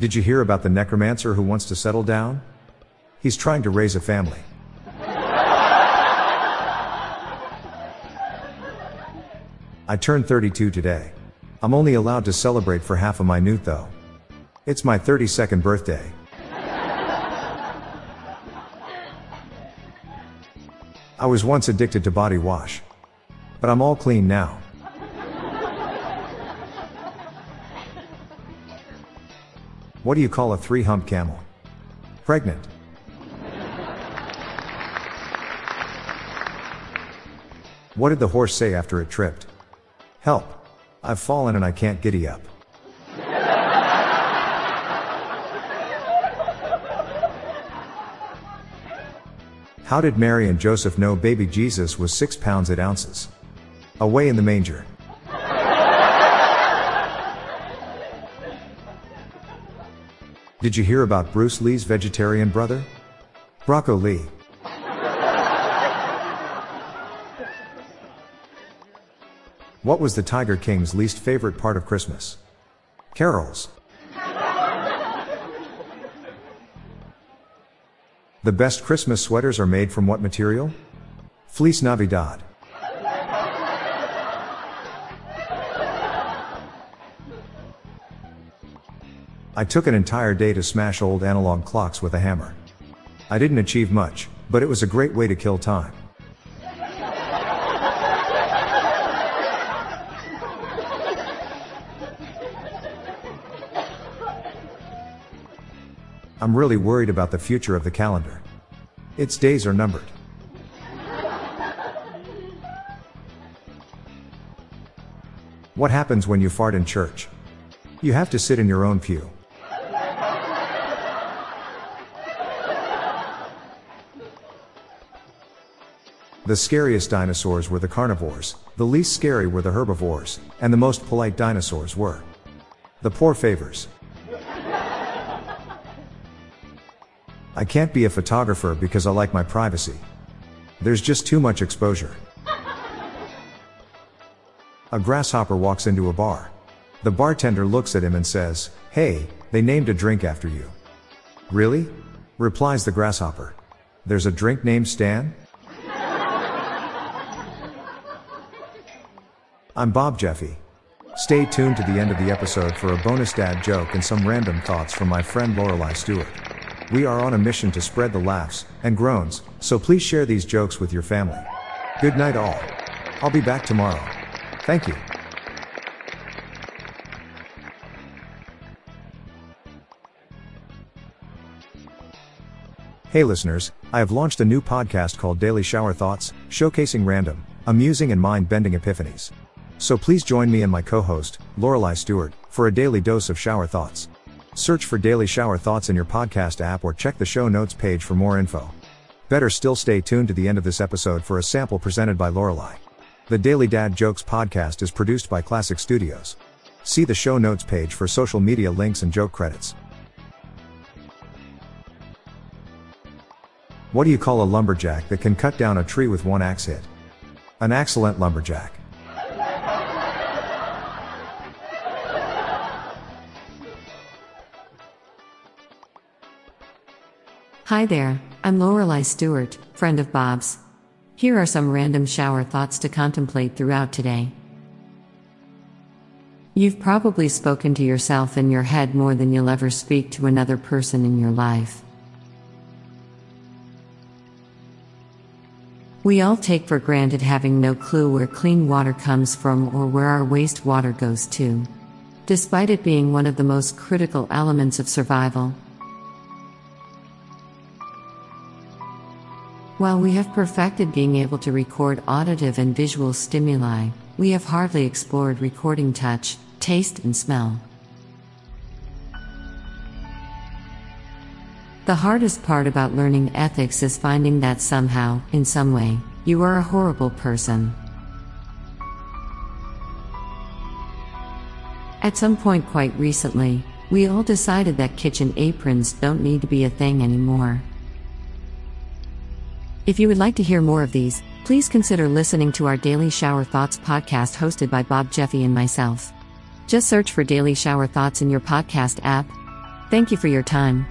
Did you hear about the necromancer who wants to settle down? He's trying to raise a family. I turned 32 today. I'm only allowed to celebrate for half my newt though. It's my 32nd birthday. I was once addicted to body wash. But I'm all clean now. What do you call a three hump camel? Pregnant. What did the horse say after it tripped? Help. I've fallen and I can't giddy up. How did Mary and Joseph know baby Jesus was 6 pounds 8 ounces? Away in the manger. Did you hear about Bruce Lee's vegetarian brother? Brocco Lee. What was the Tiger King's least favorite part of Christmas? Carols. The best Christmas sweaters are made from what material? Fleece Navidad. I took an entire day to smash old analog clocks with a hammer. I didn't achieve much, but it was a great way to kill time. I'm really worried about the future of the calendar. Its days are numbered. What happens when you fart in church? You have to sit in your own pew. The scariest dinosaurs were the carnivores, the least scary were the herbivores, and the most polite dinosaurs were the poor favors. I can't be a photographer because I like my privacy. There's just too much exposure. A grasshopper walks into a bar. The bartender looks at him and says, Hey, they named a drink after you. Really? replies the grasshopper. There's a drink named Stan? I'm Bob Jeffy. Stay tuned to the end of the episode for a bonus dad joke and some random thoughts from my friend Lorelai Stewart. We are on a mission to spread the laughs and groans, so please share these jokes with your family. Good night, all. I'll be back tomorrow. Thank you. Hey listeners, I have launched a new podcast called Daily Shower Thoughts, showcasing random, amusing and mind-bending epiphanies. So please join me and my co-host, Lorelai Stewart, for a daily dose of shower thoughts. Search for Daily Shower Thoughts in your podcast app or check the show notes page for more info. Better still stay tuned to the end of this episode for a sample presented by Lorelai. The Daily Dad Jokes podcast is produced by Classic Studios. See the show notes page for social media links and joke credits. What do you call a lumberjack that can cut down a tree with one axe hit? An excellent lumberjack. Hi there, I'm Lorelai Stewart, friend of Bob's. Here are some random shower thoughts to contemplate throughout today. You've probably spoken to yourself in your head more than you'll ever speak to another person in your life. We all take for granted having no clue where clean water comes from or where our wastewater goes to. Despite it being one of the most critical elements of survival, While we have perfected being able to record auditive and visual stimuli, we have hardly explored recording touch, taste, and smell. The hardest part about learning ethics is finding that somehow, in some way, you are a horrible person. At some point quite recently, we all decided that kitchen aprons don't need to be a thing anymore. If you would like to hear more of these, please consider listening to our Daily Shower Thoughts podcast hosted by Bob Jeffy and myself. Just search for Daily Shower Thoughts in your podcast app. Thank you for your time.